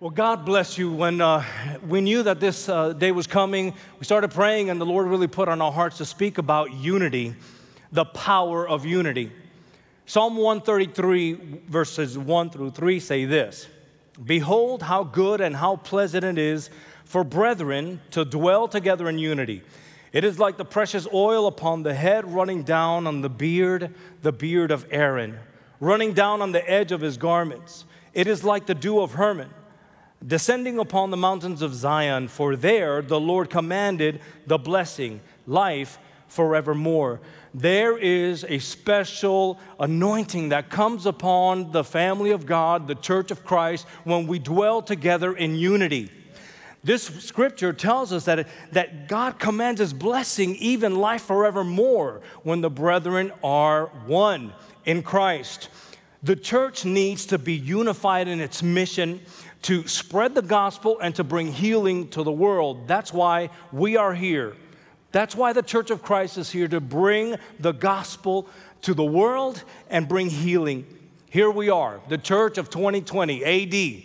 Well, God bless you. When uh, we knew that this uh, day was coming, we started praying, and the Lord really put on our hearts to speak about unity, the power of unity. Psalm 133, verses 1 through 3 say this Behold, how good and how pleasant it is for brethren to dwell together in unity. It is like the precious oil upon the head running down on the beard, the beard of Aaron, running down on the edge of his garments. It is like the dew of Hermon, descending upon the mountains of Zion, for there the Lord commanded the blessing, life forevermore. There is a special anointing that comes upon the family of God, the church of Christ, when we dwell together in unity. This scripture tells us that, that God commands his blessing, even life forevermore, when the brethren are one in Christ. The church needs to be unified in its mission to spread the gospel and to bring healing to the world. That's why we are here. That's why the Church of Christ is here to bring the gospel to the world and bring healing. Here we are, the church of 2020 AD,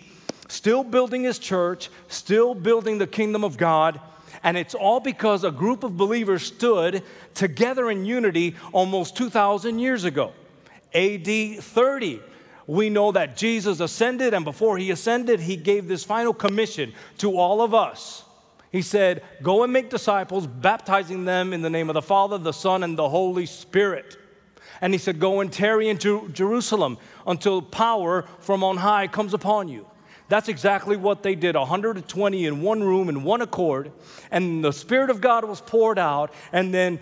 still building his church, still building the kingdom of God. And it's all because a group of believers stood together in unity almost 2,000 years ago. AD 30, we know that Jesus ascended, and before he ascended, he gave this final commission to all of us. He said, Go and make disciples, baptizing them in the name of the Father, the Son, and the Holy Spirit. And he said, Go and tarry in Jer- Jerusalem until power from on high comes upon you. That's exactly what they did 120 in one room in one accord. And the Spirit of God was poured out. And then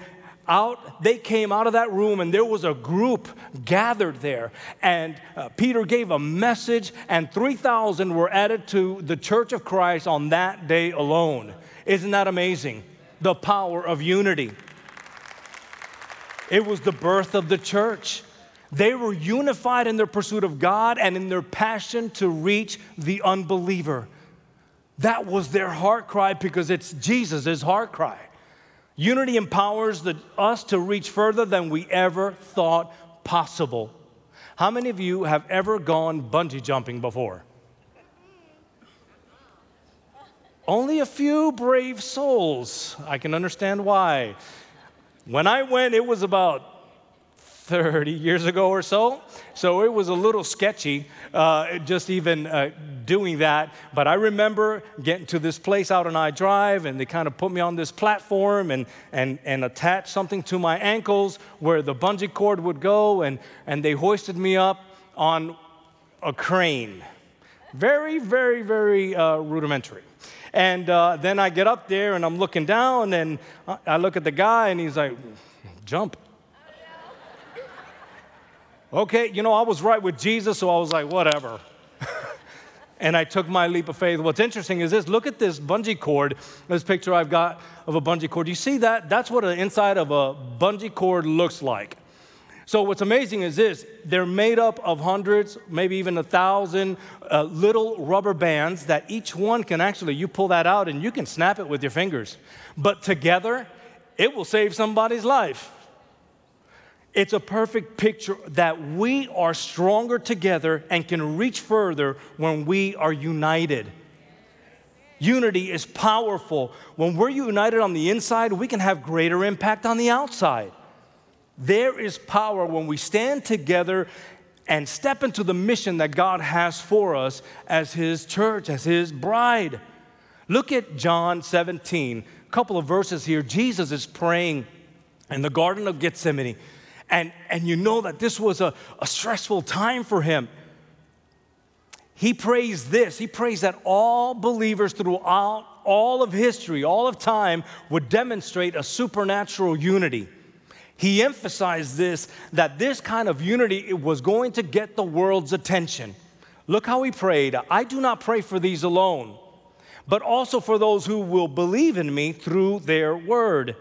out they came out of that room and there was a group gathered there. And uh, peter gave a message and 3000 were added to the church of christ on that day alone. Isn't that amazing? The power of unity. It was the birth of the church. They were unified in their pursuit of god and in their passion to reach the unbeliever. That was their heart cry because it's jesus' heart cry Unity empowers the, us to reach further than we ever thought possible. How many of you have ever gone bungee jumping before? Only a few brave souls. I can understand why. When I went, it was about 30 years ago or so. So it was a little sketchy, uh, just even uh, doing that. But I remember getting to this place out on I Drive, and they kind of put me on this platform and, and, and attached something to my ankles where the bungee cord would go, and, and they hoisted me up on a crane. Very, very, very uh, rudimentary. And uh, then I get up there and I'm looking down, and I look at the guy, and he's like, jump. Okay, you know, I was right with Jesus, so I was like, whatever. and I took my leap of faith. What's interesting is this look at this bungee cord, this picture I've got of a bungee cord. You see that? That's what the inside of a bungee cord looks like. So, what's amazing is this they're made up of hundreds, maybe even a thousand uh, little rubber bands that each one can actually, you pull that out and you can snap it with your fingers. But together, it will save somebody's life. It's a perfect picture that we are stronger together and can reach further when we are united. Unity is powerful. When we're united on the inside, we can have greater impact on the outside. There is power when we stand together and step into the mission that God has for us as His church, as His bride. Look at John 17, a couple of verses here. Jesus is praying in the Garden of Gethsemane. And, and you know that this was a, a stressful time for him. He prays this. He prays that all believers throughout all of history, all of time, would demonstrate a supernatural unity. He emphasized this that this kind of unity was going to get the world's attention. Look how he prayed I do not pray for these alone, but also for those who will believe in me through their word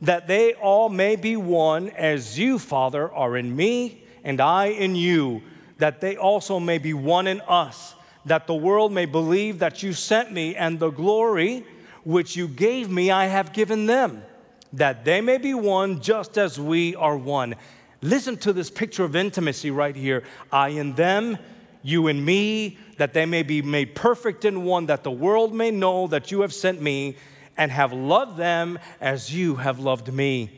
that they all may be one, as you, Father, are in me and I in you, that they also may be one in us, that the world may believe that you sent me, and the glory which you gave me I have given them, that they may be one just as we are one. Listen to this picture of intimacy right here I in them, you in me, that they may be made perfect in one, that the world may know that you have sent me and have loved them as you have loved me.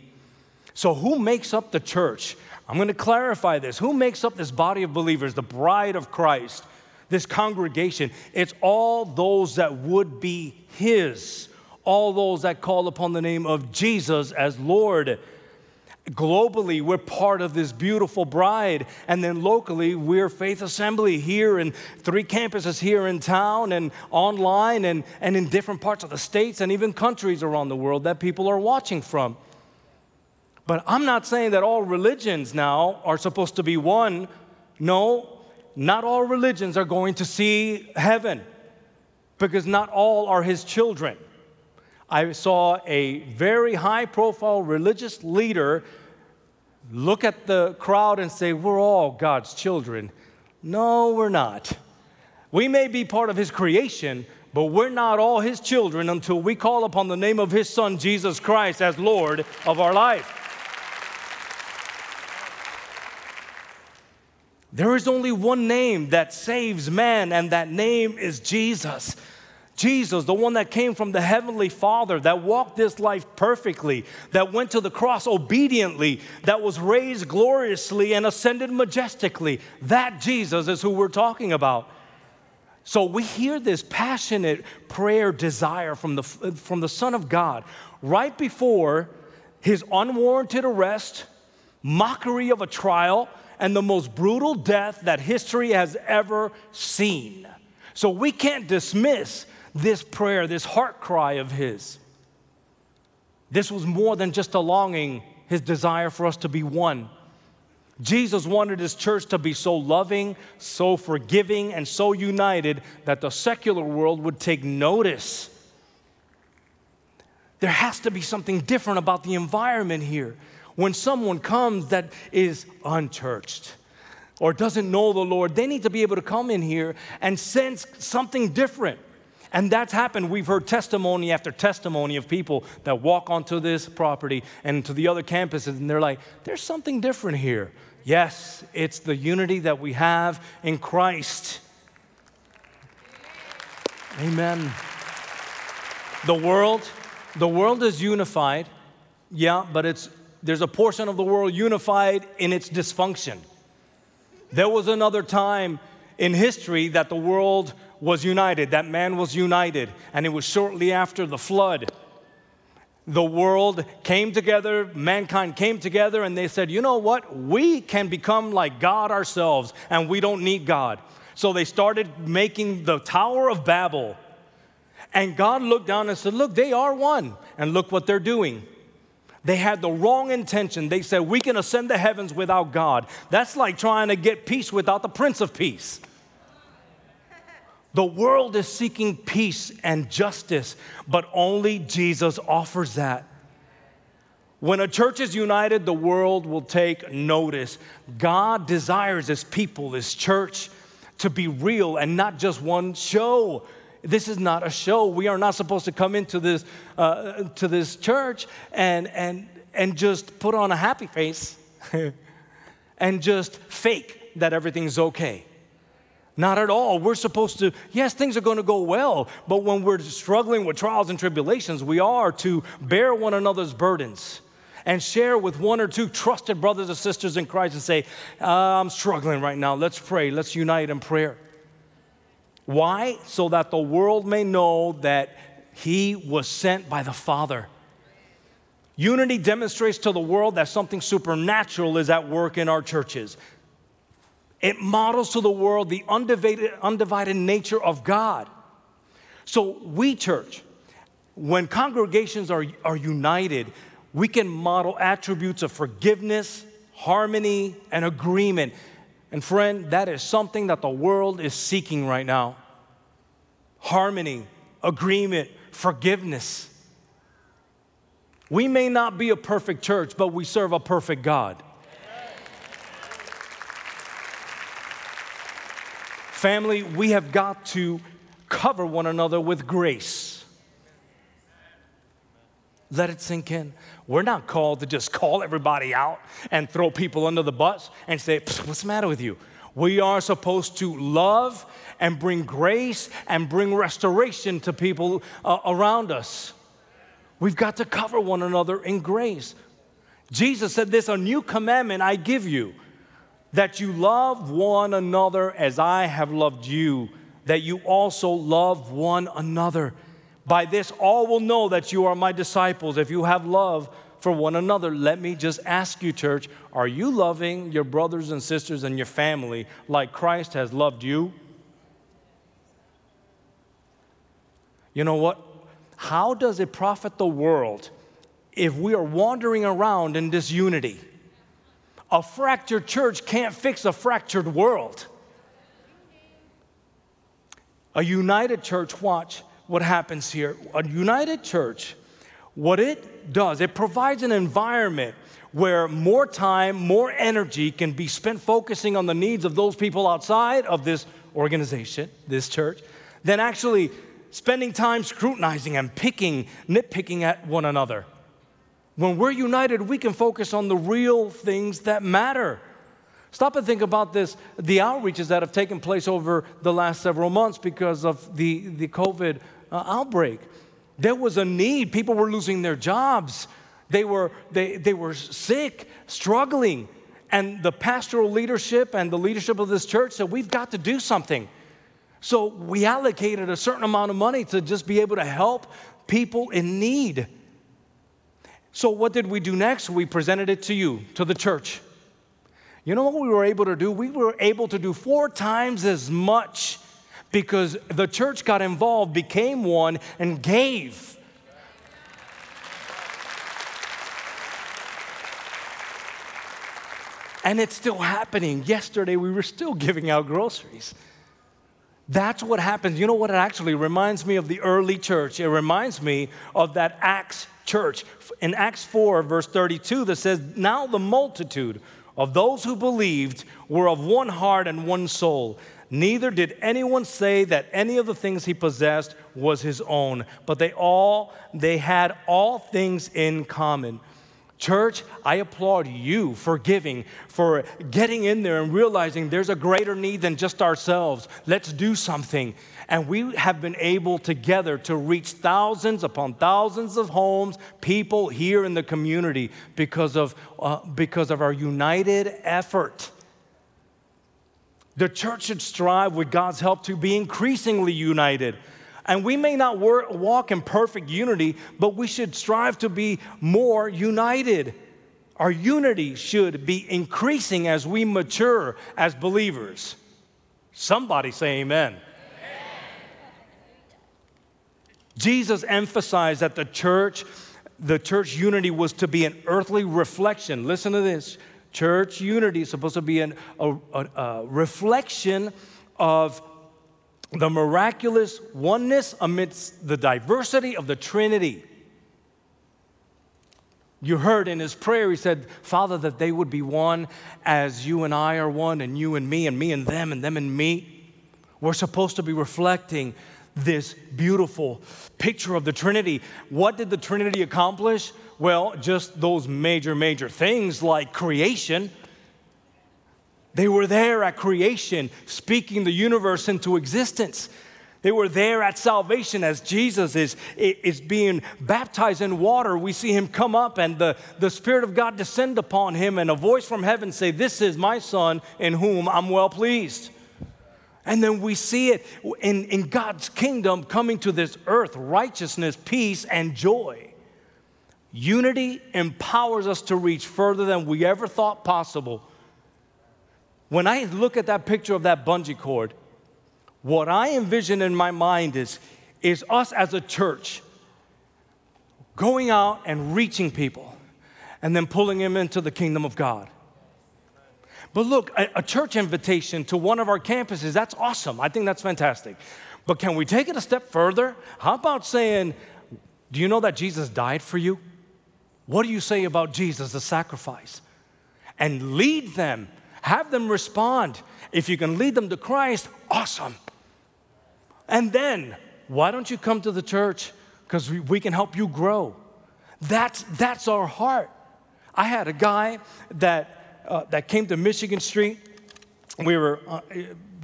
So, who makes up the church? I'm going to clarify this. Who makes up this body of believers, the bride of Christ, this congregation? It's all those that would be His, all those that call upon the name of Jesus as Lord. Globally, we're part of this beautiful bride. And then locally, we're Faith Assembly here in three campuses here in town and online and, and in different parts of the states and even countries around the world that people are watching from. But I'm not saying that all religions now are supposed to be one. No, not all religions are going to see heaven because not all are his children. I saw a very high profile religious leader look at the crowd and say, We're all God's children. No, we're not. We may be part of his creation, but we're not all his children until we call upon the name of his son, Jesus Christ, as Lord of our life. There is only one name that saves man, and that name is Jesus. Jesus, the one that came from the Heavenly Father, that walked this life perfectly, that went to the cross obediently, that was raised gloriously and ascended majestically. That Jesus is who we're talking about. So we hear this passionate prayer desire from the, from the Son of God right before his unwarranted arrest, mockery of a trial, and the most brutal death that history has ever seen. So we can't dismiss this prayer, this heart cry of his. This was more than just a longing, his desire for us to be one. Jesus wanted his church to be so loving, so forgiving, and so united that the secular world would take notice. There has to be something different about the environment here when someone comes that is unchurched or doesn't know the Lord, they need to be able to come in here and sense something different. And that's happened. We've heard testimony after testimony of people that walk onto this property and to the other campuses, and they're like, there's something different here. Yes, it's the unity that we have in Christ. Amen. The world, the world is unified, yeah, but it's there's a portion of the world unified in its dysfunction. There was another time in history that the world was united, that man was united, and it was shortly after the flood. The world came together, mankind came together, and they said, you know what? We can become like God ourselves, and we don't need God. So they started making the Tower of Babel. And God looked down and said, Look, they are one. And look what they're doing. They had the wrong intention. They said, We can ascend the heavens without God. That's like trying to get peace without the Prince of Peace. The world is seeking peace and justice, but only Jesus offers that. When a church is united, the world will take notice. God desires His people, His church, to be real and not just one show. This is not a show. We are not supposed to come into this, uh, to this church and, and, and just put on a happy face and just fake that everything's okay. Not at all. We're supposed to, yes, things are going to go well, but when we're struggling with trials and tribulations, we are to bear one another's burdens and share with one or two trusted brothers and sisters in Christ and say, uh, I'm struggling right now. Let's pray. Let's unite in prayer. Why? So that the world may know that he was sent by the Father. Unity demonstrates to the world that something supernatural is at work in our churches. It models to the world the undivided, undivided nature of God. So, we, church, when congregations are, are united, we can model attributes of forgiveness, harmony, and agreement. And friend, that is something that the world is seeking right now harmony, agreement, forgiveness. We may not be a perfect church, but we serve a perfect God. Family, we have got to cover one another with grace. Let it sink in. We're not called to just call everybody out and throw people under the bus and say, What's the matter with you? We are supposed to love and bring grace and bring restoration to people uh, around us. We've got to cover one another in grace. Jesus said this a new commandment I give you that you love one another as I have loved you, that you also love one another. By this, all will know that you are my disciples if you have love for one another. Let me just ask you, church, are you loving your brothers and sisters and your family like Christ has loved you? You know what? How does it profit the world if we are wandering around in disunity? A fractured church can't fix a fractured world. A united church, watch what happens here. A united church, what it does, it provides an environment where more time, more energy can be spent focusing on the needs of those people outside of this organization, this church, than actually spending time scrutinizing and picking, nitpicking at one another. When we're united, we can focus on the real things that matter. Stop and think about this the outreaches that have taken place over the last several months because of the, the COVID uh, outbreak. There was a need, people were losing their jobs, they were, they, they were sick, struggling. And the pastoral leadership and the leadership of this church said, We've got to do something. So we allocated a certain amount of money to just be able to help people in need. So, what did we do next? We presented it to you, to the church. You know what we were able to do? We were able to do four times as much because the church got involved, became one, and gave. And it's still happening. Yesterday, we were still giving out groceries. That's what happens. You know what? It actually reminds me of the early church. It reminds me of that Acts church. In Acts 4, verse 32, that says, Now the multitude of those who believed were of one heart and one soul. Neither did anyone say that any of the things he possessed was his own, but they all they had all things in common. Church, I applaud you for giving, for getting in there and realizing there's a greater need than just ourselves. Let's do something. And we have been able together to reach thousands upon thousands of homes, people here in the community because of, uh, because of our united effort. The church should strive with God's help to be increasingly united. And we may not work, walk in perfect unity, but we should strive to be more united. Our unity should be increasing as we mature as believers. Somebody say amen. amen. Jesus emphasized that the church, the church unity was to be an earthly reflection. Listen to this. Church unity is supposed to be an, a, a, a reflection of the miraculous oneness amidst the diversity of the Trinity. You heard in his prayer, he said, Father, that they would be one as you and I are one, and you and me, and me and them, and them and me. We're supposed to be reflecting this beautiful picture of the Trinity. What did the Trinity accomplish? Well, just those major, major things like creation, they were there at creation, speaking the universe into existence. They were there at salvation as Jesus is, is being baptized in water. We see him come up and the, the Spirit of God descend upon him, and a voice from heaven say, This is my Son in whom I'm well pleased. And then we see it in, in God's kingdom coming to this earth righteousness, peace, and joy. Unity empowers us to reach further than we ever thought possible when I look at that picture of that bungee cord, what I envision in my mind is, is us as a church going out and reaching people and then pulling them into the kingdom of God. But look, a, a, church invitation to one of our campuses, that's awesome. I think that's fantastic. But can we take it a step further? How about saying, Do you know that Jesus died for you? What do you say about Jesus, the sacrifice? And lead them have them respond. If you can lead them to Christ, awesome. And then, why don't you come to the church? Because we, we can help you grow. That's, that's our heart. I had a guy that, uh, that came to Michigan Street we were uh,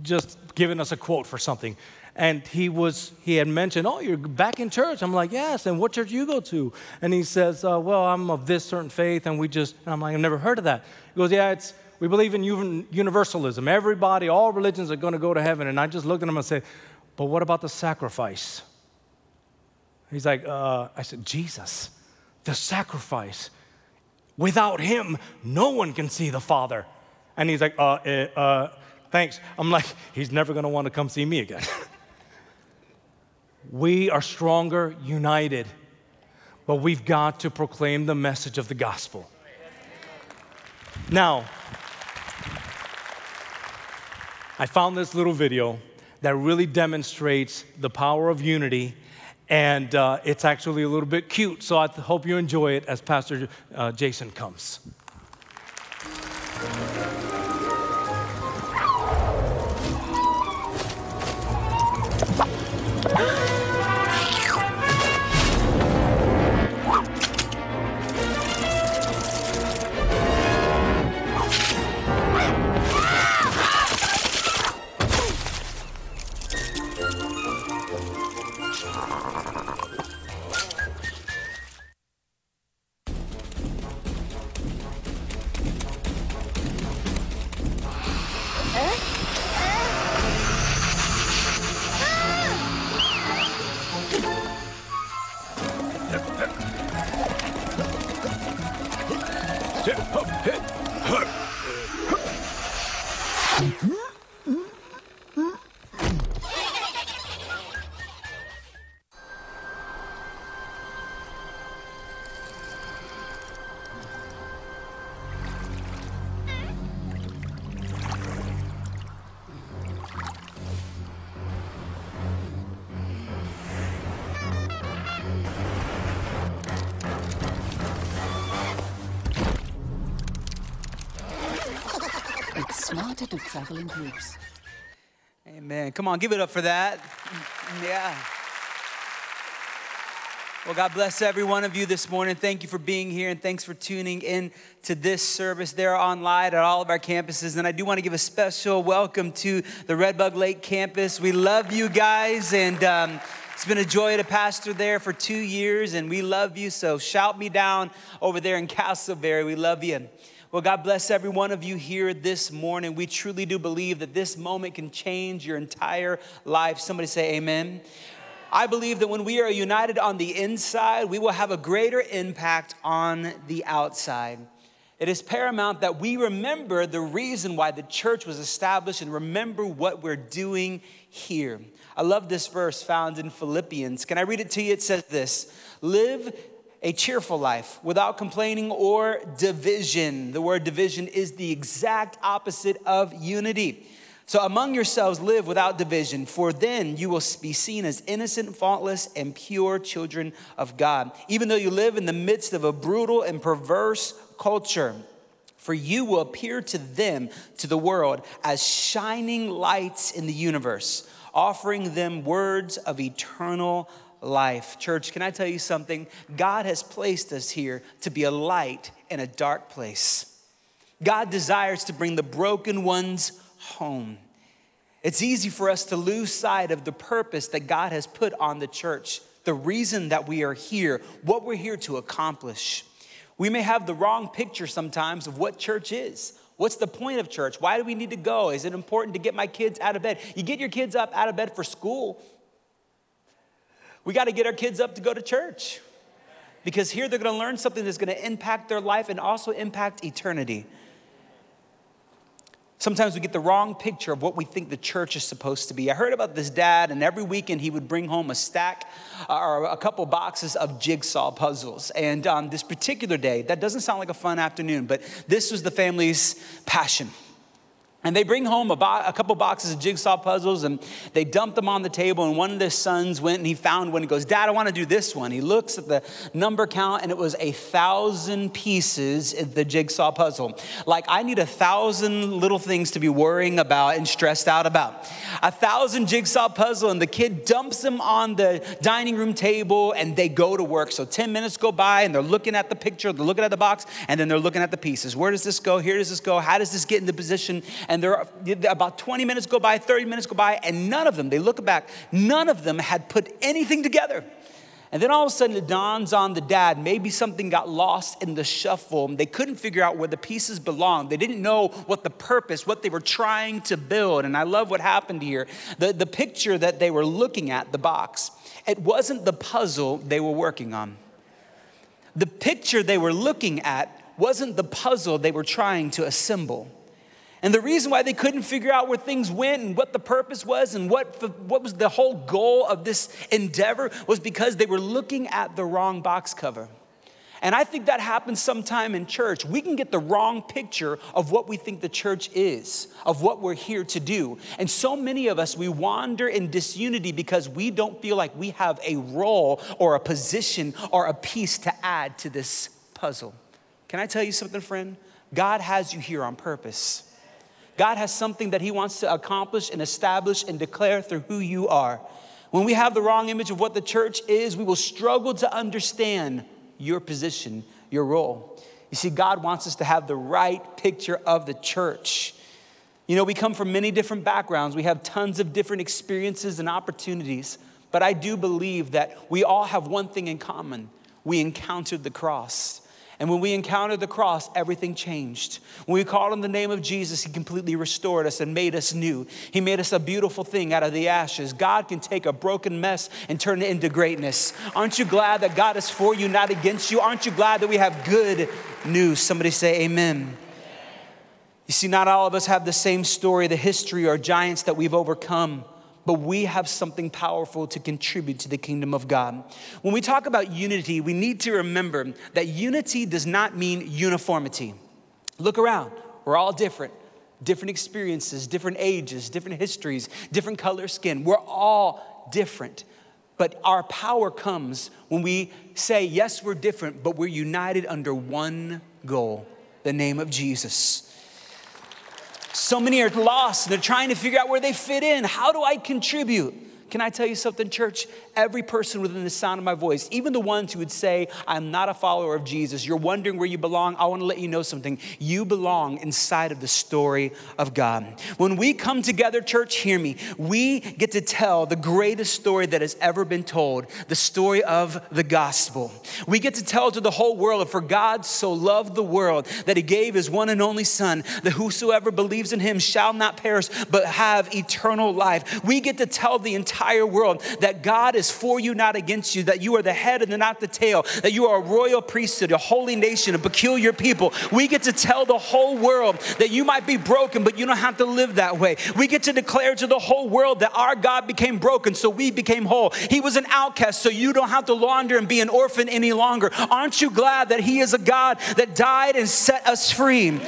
just giving us a quote for something. And he was, he had mentioned, oh, you're back in church. I'm like, yes. And what church do you go to? And he says, uh, well, I'm of this certain faith. And we just, and I'm like, I've never heard of that. He goes, yeah, it's, we believe in universalism. Everybody, all religions are going to go to heaven. And I just looked at him and said, but what about the sacrifice? He's like, uh, I said, Jesus, the sacrifice. Without him, no one can see the Father. And he's like, uh, uh, uh thanks. I'm like, he's never going to want to come see me again. we are stronger united, but we've got to proclaim the message of the gospel. Now, I found this little video that really demonstrates the power of unity, and uh, it's actually a little bit cute, so I hope you enjoy it as Pastor uh, Jason comes. Smarter to travel in groups. Amen. Come on, give it up for that. Yeah. Well, God bless every one of you this morning. Thank you for being here and thanks for tuning in to this service there online at all of our campuses. And I do want to give a special welcome to the Redbug Lake campus. We love you guys and um, it's been a joy to pastor there for two years and we love you. So shout me down over there in Casselberry. We love you. Well, God bless every one of you here this morning. We truly do believe that this moment can change your entire life. Somebody say, Amen. I believe that when we are united on the inside, we will have a greater impact on the outside. It is paramount that we remember the reason why the church was established and remember what we're doing here. I love this verse found in Philippians. Can I read it to you? It says this Live a cheerful life without complaining or division. The word division is the exact opposite of unity. So among yourselves live without division, for then you will be seen as innocent, faultless, and pure children of God, even though you live in the midst of a brutal and perverse culture. For you will appear to them, to the world, as shining lights in the universe, offering them words of eternal life. Church, can I tell you something? God has placed us here to be a light in a dark place. God desires to bring the broken ones home. It's easy for us to lose sight of the purpose that God has put on the church, the reason that we are here, what we're here to accomplish. We may have the wrong picture sometimes of what church is. What's the point of church? Why do we need to go? Is it important to get my kids out of bed? You get your kids up out of bed for school, we got to get our kids up to go to church because here they're going to learn something that's going to impact their life and also impact eternity. Sometimes we get the wrong picture of what we think the church is supposed to be. I heard about this dad, and every weekend he would bring home a stack uh, or a couple boxes of jigsaw puzzles. And on this particular day, that doesn't sound like a fun afternoon, but this was the family's passion. And they bring home a, bo- a, couple boxes of jigsaw puzzles and they dump them on the table. And one of the sons went and he found one. He goes, Dad, I want to do this one. He looks at the number count and it was a thousand pieces in the jigsaw puzzle. Like, I need a thousand little things to be worrying about and stressed out about. A thousand jigsaw puzzle, and the kid dumps them on the dining room table and they go to work. So 10 minutes go by and they're looking at the picture, they're looking at the box, and then they're looking at the pieces. Where does this go? Here does this go? How does this get into position? And And there are about 20 minutes go by, 30 minutes go by, and none of them, they look back, none of them had put anything together. And then all of a sudden it dawns on the dad maybe something got lost in the shuffle. They couldn't figure out where the pieces belonged. They didn't know what the purpose, what they were trying to build. And I love what happened here. The, the picture that they were looking at, the box, it wasn't the puzzle they were working on. The picture they were looking at wasn't the puzzle they were trying to assemble. And the reason why they couldn't figure out where things went and what the purpose was and what, what was the whole goal of this endeavor was because they were looking at the wrong box cover. And I think that happens sometime in church. We can get the wrong picture of what we think the church is, of what we're here to do. And so many of us, we wander in disunity because we don't feel like we have a role or a position or a piece to add to this puzzle. Can I tell you something, friend? God has you here on purpose. God has something that He wants to accomplish and establish and declare through who you are. When we have the wrong image of what the church is, we will struggle to understand your position, your role. You see, God wants us to have the right picture of the church. You know, we come from many different backgrounds, we have tons of different experiences and opportunities, but I do believe that we all have one thing in common we encountered the cross. And when we encountered the cross, everything changed. When we called on the name of Jesus, He completely restored us and made us new. He made us a beautiful thing out of the ashes. God can take a broken mess and turn it into greatness. Aren't you glad that God is for you, not against you? Aren't you glad that we have good news? Somebody say, Amen. You see, not all of us have the same story, the history, or giants that we've overcome but we have something powerful to contribute to the kingdom of God. When we talk about unity, we need to remember that unity does not mean uniformity. Look around, we're all different. Different experiences, different ages, different histories, different color skin. We're all different. But our power comes when we say, yes, we're different, but we're united under one goal the name of Jesus. So many are lost. They're trying to figure out where they fit in. How do I contribute? Can I tell you something, church? Every person within the sound of my voice, even the ones who would say, I'm not a follower of Jesus, you're wondering where you belong, I want to let you know something. You belong inside of the story of God. When we come together, church, hear me, we get to tell the greatest story that has ever been told the story of the gospel. We get to tell to the whole world, for God so loved the world that he gave his one and only Son, that whosoever believes in him shall not perish, but have eternal life. We get to tell the entire entire world that God is for you, not against you, that you are the head and not the tail, that you are a royal priesthood, a holy nation, a peculiar people. We get to tell the whole world that you might be broken, but you don't have to live that way. We get to declare to the whole world that our God became broken, so we became whole. He was an outcast, so you don't have to launder and be an orphan any longer. Aren't you glad that He is a God that died and set us free?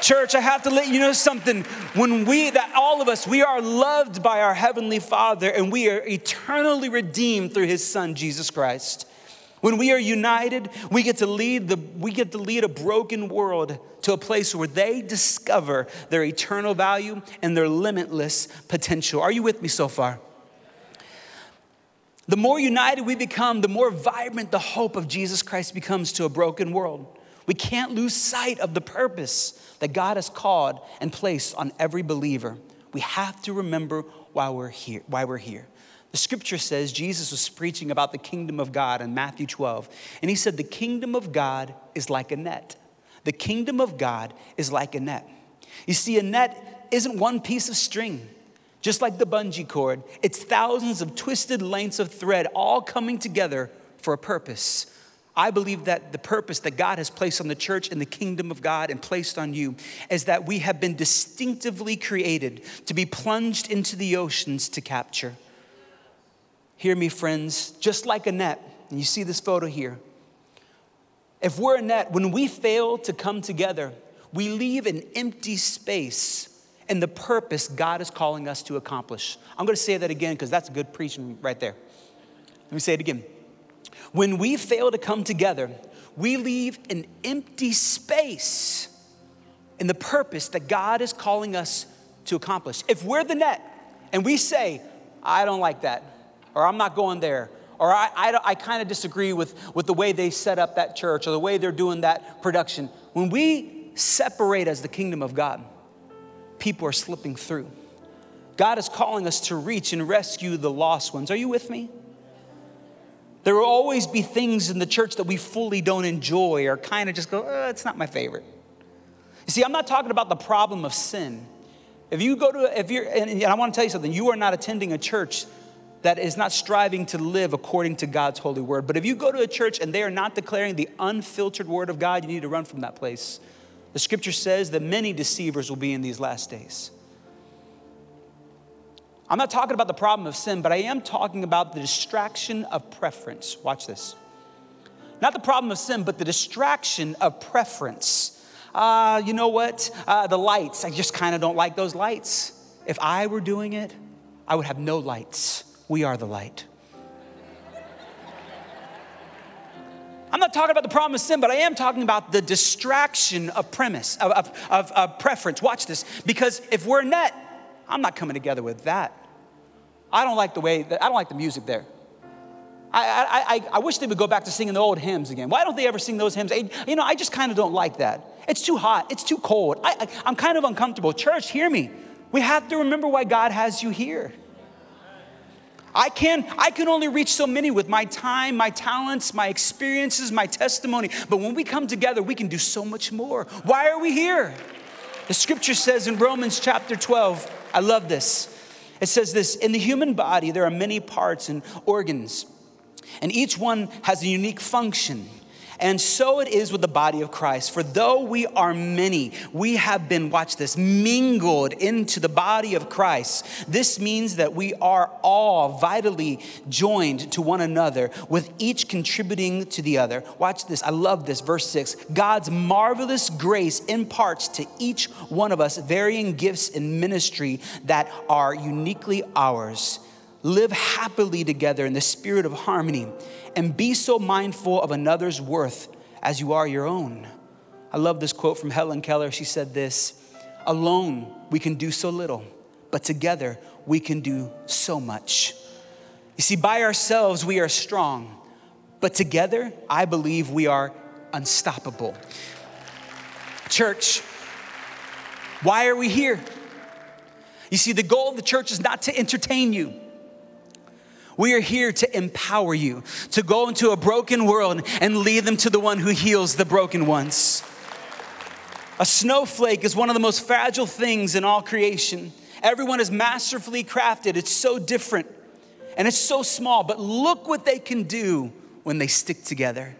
Church, I have to let you know something. When we, that all of us, we are loved by our Heavenly Father and we are eternally redeemed through His Son, Jesus Christ. When we are united, we get to lead the we get to lead a broken world to a place where they discover their eternal value and their limitless potential. Are you with me so far? The more united we become, the more vibrant the hope of Jesus Christ becomes to a broken world. We can't lose sight of the purpose that God has called and placed on every believer. We have to remember why we're here, why we're here. The scripture says Jesus was preaching about the kingdom of God in Matthew 12, and he said, The kingdom of God is like a net. The kingdom of God is like a net. You see, a net isn't one piece of string, just like the bungee cord, it's thousands of twisted lengths of thread all coming together for a purpose. I believe that the purpose that God has placed on the church and the kingdom of God and placed on you is that we have been distinctively created to be plunged into the oceans to capture. Hear me, friends, just like a net, and you see this photo here. If we're a net, when we fail to come together, we leave an empty space in the purpose God is calling us to accomplish. I'm gonna say that again because that's good preaching right there. Let me say it again. When we fail to come together, we leave an empty space in the purpose that God is calling us to accomplish. If we're the net and we say, I don't like that, or I'm not going there, or I, I, I kind of disagree with, with the way they set up that church or the way they're doing that production, when we separate as the kingdom of God, people are slipping through. God is calling us to reach and rescue the lost ones. Are you with me? There will always be things in the church that we fully don't enjoy or kind of just go, oh, it's not my favorite. You see, I'm not talking about the problem of sin. If you go to, if you're, and I want to tell you something, you are not attending a church that is not striving to live according to God's holy word. But if you go to a church and they are not declaring the unfiltered word of God, you need to run from that place. The scripture says that many deceivers will be in these last days. I'm not talking about the problem of sin, but I am talking about the distraction of preference. Watch this. Not the problem of sin, but the distraction of preference. Uh, you know what? Uh, the lights, I just kind of don't like those lights. If I were doing it, I would have no lights. We are the light. I'm not talking about the problem of sin, but I am talking about the distraction of premise, of, of, of, of preference. Watch this. Because if we're net, I'm not coming together with that. I don't like the way, that, I don't like the music there. I, I, I, wish they would go back to singing the old hymns again. Why don't they ever sing those hymns? You know, I just kind of don't like that. It's too hot, it's too cold. I, I, I'm kind of uncomfortable. Church, hear me. We have to remember why God has you here. I can, I can only reach so many with my time, my talents, my experiences, my testimony. But when we come together, we can do so much more. Why are we here? The scripture says in Romans chapter 12, I love this. It says this In the human body, there are many parts and organs, and each one has a unique function. And so it is with the body of Christ. For though we are many, we have been, watch this, mingled into the body of Christ. This means that we are all vitally joined to one another, with each contributing to the other. Watch this. I love this. Verse six God's marvelous grace imparts to each one of us varying gifts in ministry that are uniquely ours. Live happily together in the spirit of harmony and be so mindful of another's worth as you are your own. I love this quote from Helen Keller. She said this Alone, we can do so little, but together, we can do so much. You see, by ourselves, we are strong, but together, I believe we are unstoppable. Church, why are we here? You see, the goal of the church is not to entertain you. We are here to empower you to go into a broken world and lead them to the one who heals the broken ones. A snowflake is one of the most fragile things in all creation. Everyone is masterfully crafted, it's so different and it's so small, but look what they can do when they stick together.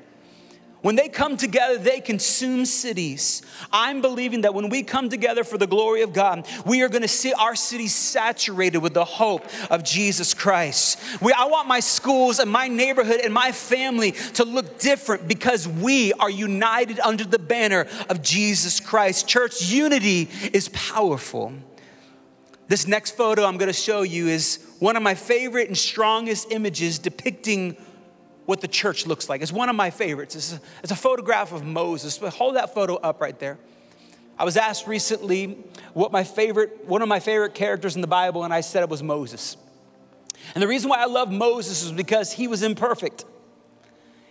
When they come together, they consume cities. I'm believing that when we come together for the glory of God, we are going to see our city saturated with the hope of Jesus Christ. We, I want my schools and my neighborhood and my family to look different because we are united under the banner of Jesus Christ. Church unity is powerful. This next photo I'm going to show you is one of my favorite and strongest images depicting what the church looks like. It's one of my favorites. It's a, it's a photograph of Moses. Hold that photo up right there. I was asked recently what my favorite, one of my favorite characters in the Bible, and I said it was Moses. And the reason why I love Moses is because he was imperfect.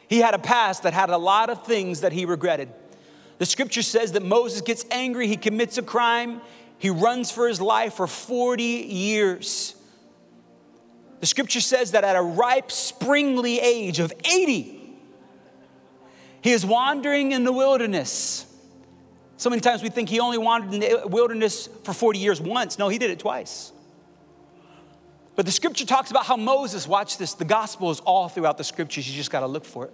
He had a past that had a lot of things that he regretted. The scripture says that Moses gets angry, he commits a crime, he runs for his life for 40 years. The scripture says that at a ripe, springly age of 80, he is wandering in the wilderness. So many times we think he only wandered in the wilderness for 40 years once. No, he did it twice. But the scripture talks about how Moses, watch this, the gospel is all throughout the scriptures. You just got to look for it.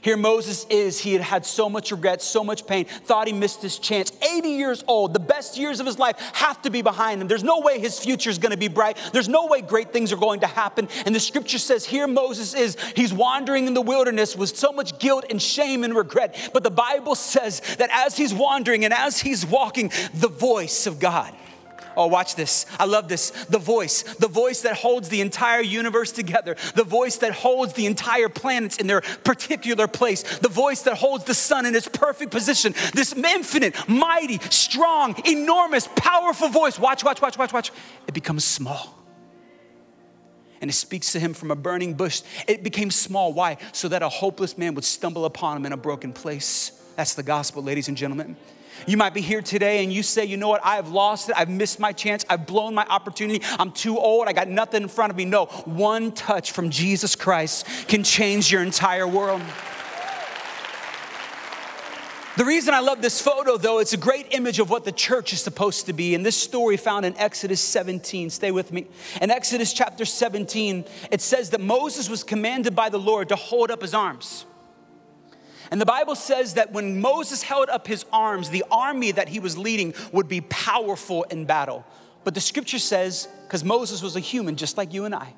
Here Moses is, he had had so much regret, so much pain, thought he missed his chance. 80 years old, the best years of his life have to be behind him. There's no way his future is going to be bright. There's no way great things are going to happen. And the scripture says here Moses is, he's wandering in the wilderness with so much guilt and shame and regret. But the Bible says that as he's wandering and as he's walking, the voice of God Oh, watch this. I love this. The voice, the voice that holds the entire universe together, the voice that holds the entire planets in their particular place, the voice that holds the sun in its perfect position. This infinite, mighty, strong, enormous, powerful voice. Watch, watch, watch, watch, watch. It becomes small. And it speaks to him from a burning bush. It became small. Why? So that a hopeless man would stumble upon him in a broken place. That's the gospel, ladies and gentlemen. You might be here today and you say, you know what, I have lost it. I've missed my chance. I've blown my opportunity. I'm too old. I got nothing in front of me. No, one touch from Jesus Christ can change your entire world. The reason I love this photo, though, it's a great image of what the church is supposed to be. And this story found in Exodus 17. Stay with me. In Exodus chapter 17, it says that Moses was commanded by the Lord to hold up his arms. And the Bible says that when Moses held up his arms, the army that he was leading would be powerful in battle. But the scripture says, because Moses was a human just like you and I,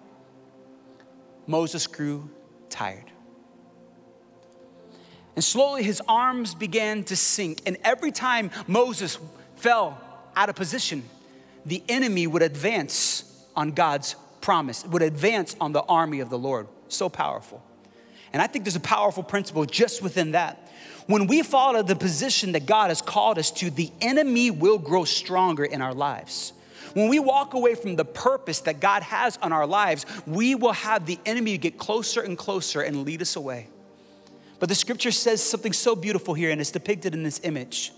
Moses grew tired. And slowly his arms began to sink. And every time Moses fell out of position, the enemy would advance on God's promise, would advance on the army of the Lord. So powerful. And I think there's a powerful principle just within that. When we fall out of the position that God has called us to, the enemy will grow stronger in our lives. When we walk away from the purpose that God has on our lives, we will have the enemy get closer and closer and lead us away. But the scripture says something so beautiful here, and it's depicted in this image.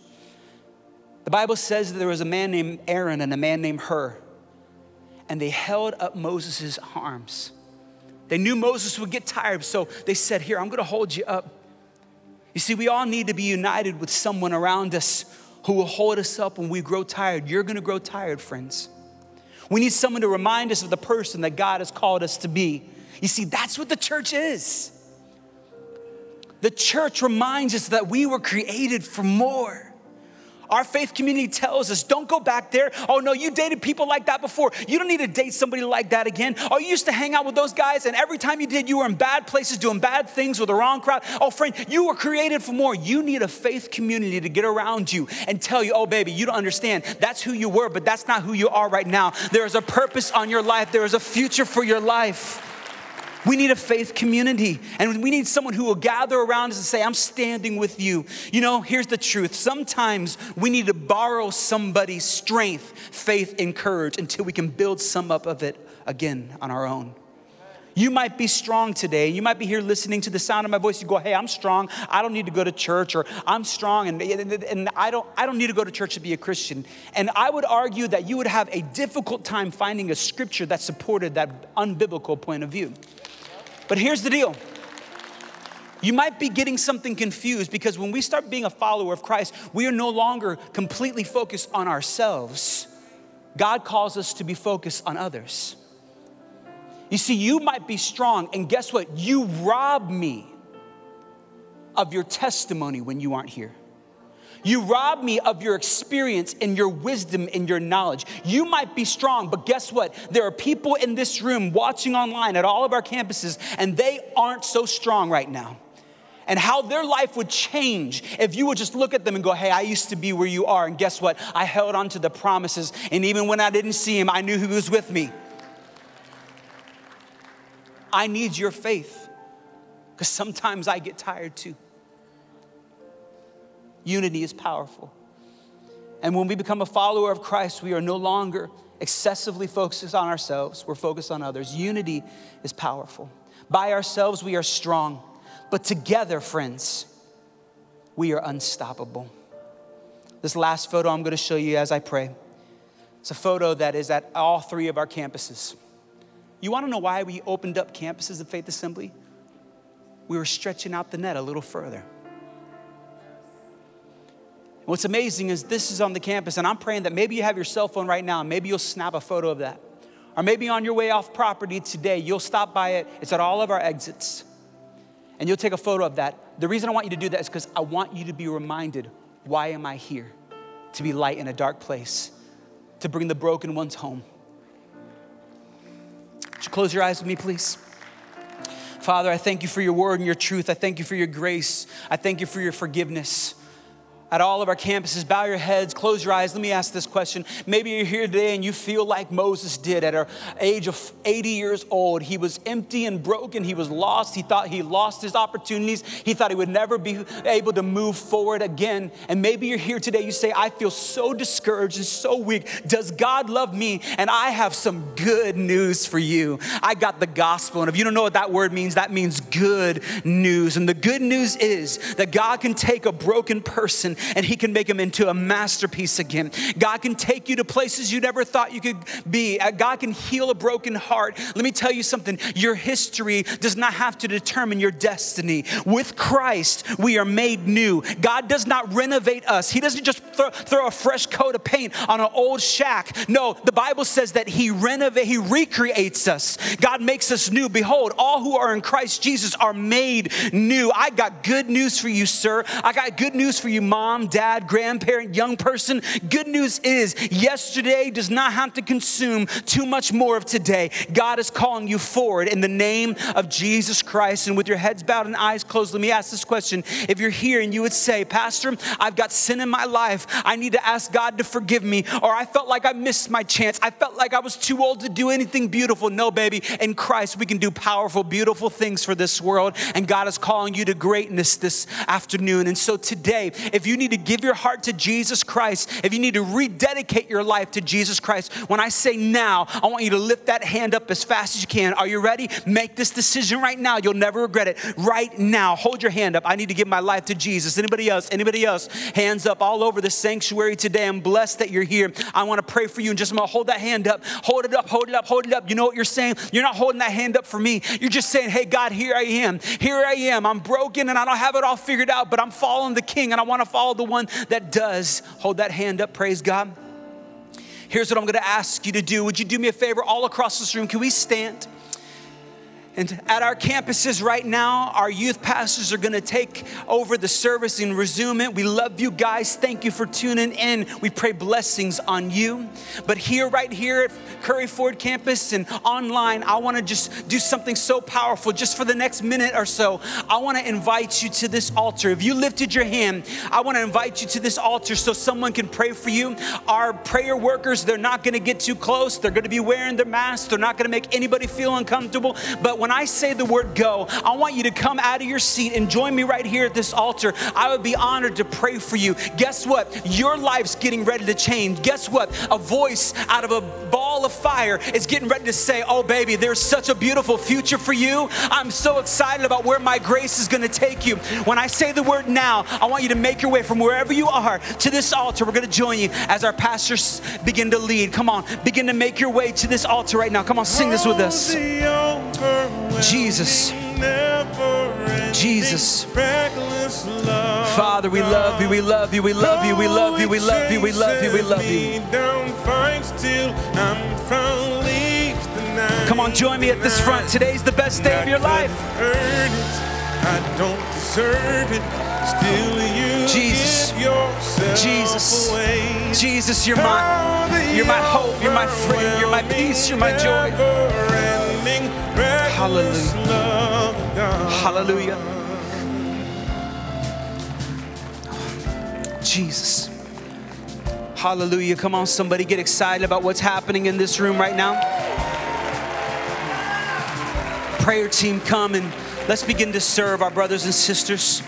The Bible says that there was a man named Aaron and a man named Hur, and they held up Moses' arms. They knew Moses would get tired, so they said, Here, I'm gonna hold you up. You see, we all need to be united with someone around us who will hold us up when we grow tired. You're gonna grow tired, friends. We need someone to remind us of the person that God has called us to be. You see, that's what the church is. The church reminds us that we were created for more. Our faith community tells us don't go back there. Oh no, you dated people like that before. You don't need to date somebody like that again. Oh, you used to hang out with those guys, and every time you did, you were in bad places doing bad things with the wrong crowd. Oh, friend, you were created for more. You need a faith community to get around you and tell you, oh, baby, you don't understand. That's who you were, but that's not who you are right now. There is a purpose on your life, there is a future for your life. We need a faith community, and we need someone who will gather around us and say, I'm standing with you. You know, here's the truth. Sometimes we need to borrow somebody's strength, faith, and courage until we can build some up of it again on our own. You might be strong today. You might be here listening to the sound of my voice. You go, hey, I'm strong. I don't need to go to church, or I'm strong and, and I, don't, I don't need to go to church to be a Christian. And I would argue that you would have a difficult time finding a scripture that supported that unbiblical point of view. But here's the deal. You might be getting something confused because when we start being a follower of Christ, we are no longer completely focused on ourselves. God calls us to be focused on others. You see, you might be strong, and guess what? You rob me of your testimony when you aren't here. You rob me of your experience and your wisdom and your knowledge. You might be strong, but guess what? There are people in this room watching online at all of our campuses, and they aren't so strong right now. And how their life would change if you would just look at them and go, Hey, I used to be where you are. And guess what? I held on to the promises. And even when I didn't see him, I knew he was with me. I need your faith because sometimes I get tired too. Unity is powerful. And when we become a follower of Christ, we are no longer excessively focused on ourselves, we're focused on others. Unity is powerful. By ourselves, we are strong, but together, friends, we are unstoppable. This last photo I'm going to show you as I pray. It's a photo that is at all three of our campuses. You want to know why we opened up campuses of Faith Assembly? We were stretching out the net a little further. What's amazing is this is on the campus, and I'm praying that maybe you have your cell phone right now, and maybe you'll snap a photo of that. Or maybe on your way off property today, you'll stop by it. It's at all of our exits, and you'll take a photo of that. The reason I want you to do that is because I want you to be reminded why am I here? To be light in a dark place, to bring the broken ones home. Would you close your eyes with me, please? Father, I thank you for your word and your truth. I thank you for your grace. I thank you for your forgiveness at all of our campuses, bow your heads, close your eyes. Let me ask this question. Maybe you're here today and you feel like Moses did at an age of 80 years old. He was empty and broken. He was lost. He thought he lost his opportunities. He thought he would never be able to move forward again. And maybe you're here today, you say, I feel so discouraged and so weak. Does God love me? And I have some good news for you. I got the gospel. And if you don't know what that word means, that means good news. And the good news is that God can take a broken person and He can make them into a masterpiece again. God can take you to places you never thought you could be. Uh, God can heal a broken heart. Let me tell you something your history does not have to determine your destiny. With Christ, we are made new. God does not renovate us, He doesn't just throw, throw a fresh coat of paint on an old shack. No, the Bible says that He renovate, He recreates us. God makes us new. Behold, all who are in Christ Jesus are made new. I got good news for you, sir. I got good news for you, mom, dad, grandparent, young person. Good news is yesterday does not have to consume too much more of today. God is calling you forward in the name of Jesus Christ. And with your heads bowed and eyes closed, let me ask this question. If you're here and you would say, Pastor, I've got sin in my life, I need to ask God to forgive me, or I felt like I missed my chance, I felt like I was too old to do anything beautiful. No, baby, in Christ, we can do powerful, beautiful things for this world, and God is calling you to greatness this afternoon. And so today, if you need to give your heart to Jesus Christ, if you need to rededicate your life to Jesus Christ, when I say now, I want you to lift that hand up as fast as you can. Are you ready? Make this decision right now. You'll never regret it. Right now, hold your hand up. I need to give my life to Jesus. Anybody else? Anybody else? Hands up all over the sanctuary today. I'm blessed that you're here. I want to pray for you in just. Hold that hand up. Hold it up. Hold it up. Hold it up. You know what you're saying? You're not holding that hand up for me. You're just saying, hey, God, here I am. Here I am. I'm broken and I don't have it all figured out, but I'm following the King and I want to follow the one that does. Hold that hand up. Praise God. Here's what I'm going to ask you to do. Would you do me a favor all across this room? Can we stand? And at our campuses right now, our youth pastors are going to take over the service and resume it. We love you guys. Thank you for tuning in. We pray blessings on you. But here, right here at Curry Ford campus and online, I want to just do something so powerful. Just for the next minute or so, I want to invite you to this altar. If you lifted your hand, I want to invite you to this altar so someone can pray for you. Our prayer workers, they're not going to get too close. They're going to be wearing their masks. They're not going to make anybody feel uncomfortable. But when I say the word go, I want you to come out of your seat and join me right here at this altar. I would be honored to pray for you. Guess what? Your life's getting ready to change. Guess what? A voice out of a ball of fire is getting ready to say, Oh, baby, there's such a beautiful future for you. I'm so excited about where my grace is going to take you. When I say the word now, I want you to make your way from wherever you are to this altar. We're going to join you as our pastors begin to lead. Come on, begin to make your way to this altar right now. Come on, sing this with us. Jesus. Jesus. Father, we love you, we love you, we love you, we love you, we love you, we love you, we love you. Come on, join me at this front. Today's the best day of your life. I don't deserve it. Still, you Jesus. Jesus. Jesus, you're my, you're my hope, you're my friend, you're my peace, you're my joy. Hallelujah. Hallelujah. Jesus. Hallelujah. Come on, somebody get excited about what's happening in this room right now. Prayer team, come and let's begin to serve our brothers and sisters.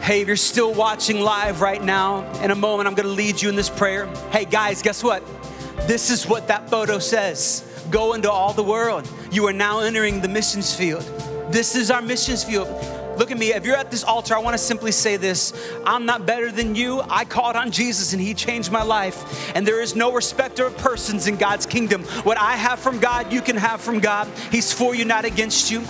Hey, if you're still watching live right now, in a moment I'm gonna lead you in this prayer. Hey, guys, guess what? This is what that photo says go into all the world. You are now entering the missions field. This is our missions field. Look at me. If you're at this altar, I want to simply say this I'm not better than you. I called on Jesus and He changed my life. And there is no respecter of persons in God's kingdom. What I have from God, you can have from God. He's for you, not against you.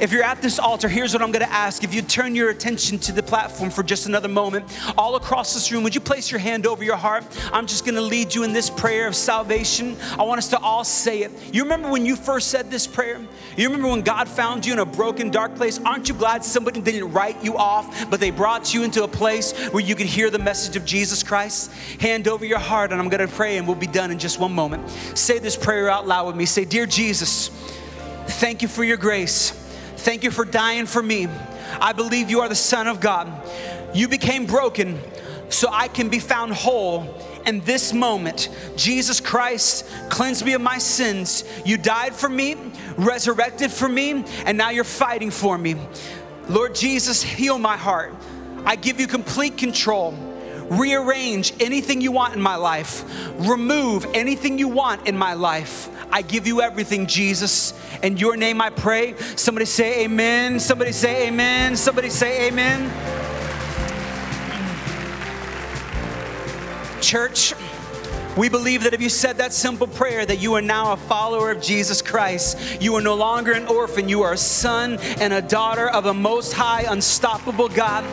If you're at this altar, here's what I'm gonna ask. If you turn your attention to the platform for just another moment, all across this room, would you place your hand over your heart? I'm just gonna lead you in this prayer of salvation. I want us to all say it. You remember when you first said this prayer? You remember when God found you in a broken, dark place? Aren't you glad somebody didn't write you off, but they brought you into a place where you could hear the message of Jesus Christ? Hand over your heart, and I'm gonna pray, and we'll be done in just one moment. Say this prayer out loud with me. Say, Dear Jesus, thank you for your grace. Thank you for dying for me. I believe you are the Son of God. You became broken so I can be found whole in this moment. Jesus Christ, cleanse me of my sins. You died for me, resurrected for me, and now you're fighting for me. Lord Jesus, heal my heart. I give you complete control. Rearrange anything you want in my life. Remove anything you want in my life. I give you everything, Jesus. In your name I pray. Somebody say amen. Somebody say amen. Somebody say amen. Church, we believe that if you said that simple prayer, that you are now a follower of Jesus Christ. You are no longer an orphan. You are a son and a daughter of a most high, unstoppable God.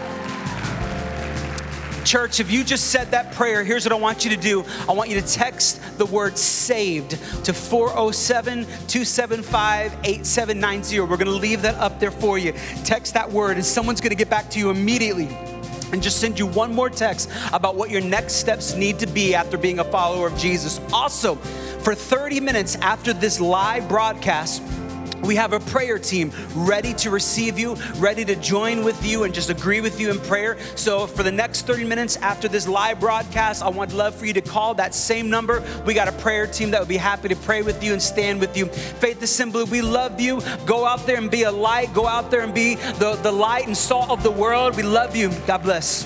Church, if you just said that prayer, here's what I want you to do. I want you to text the word saved to 407 275 8790. We're going to leave that up there for you. Text that word, and someone's going to get back to you immediately and just send you one more text about what your next steps need to be after being a follower of Jesus. Also, for 30 minutes after this live broadcast, we have a prayer team ready to receive you, ready to join with you and just agree with you in prayer. So, for the next 30 minutes after this live broadcast, I would love for you to call that same number. We got a prayer team that would be happy to pray with you and stand with you. Faith Assembly, we love you. Go out there and be a light. Go out there and be the, the light and salt of the world. We love you. God bless.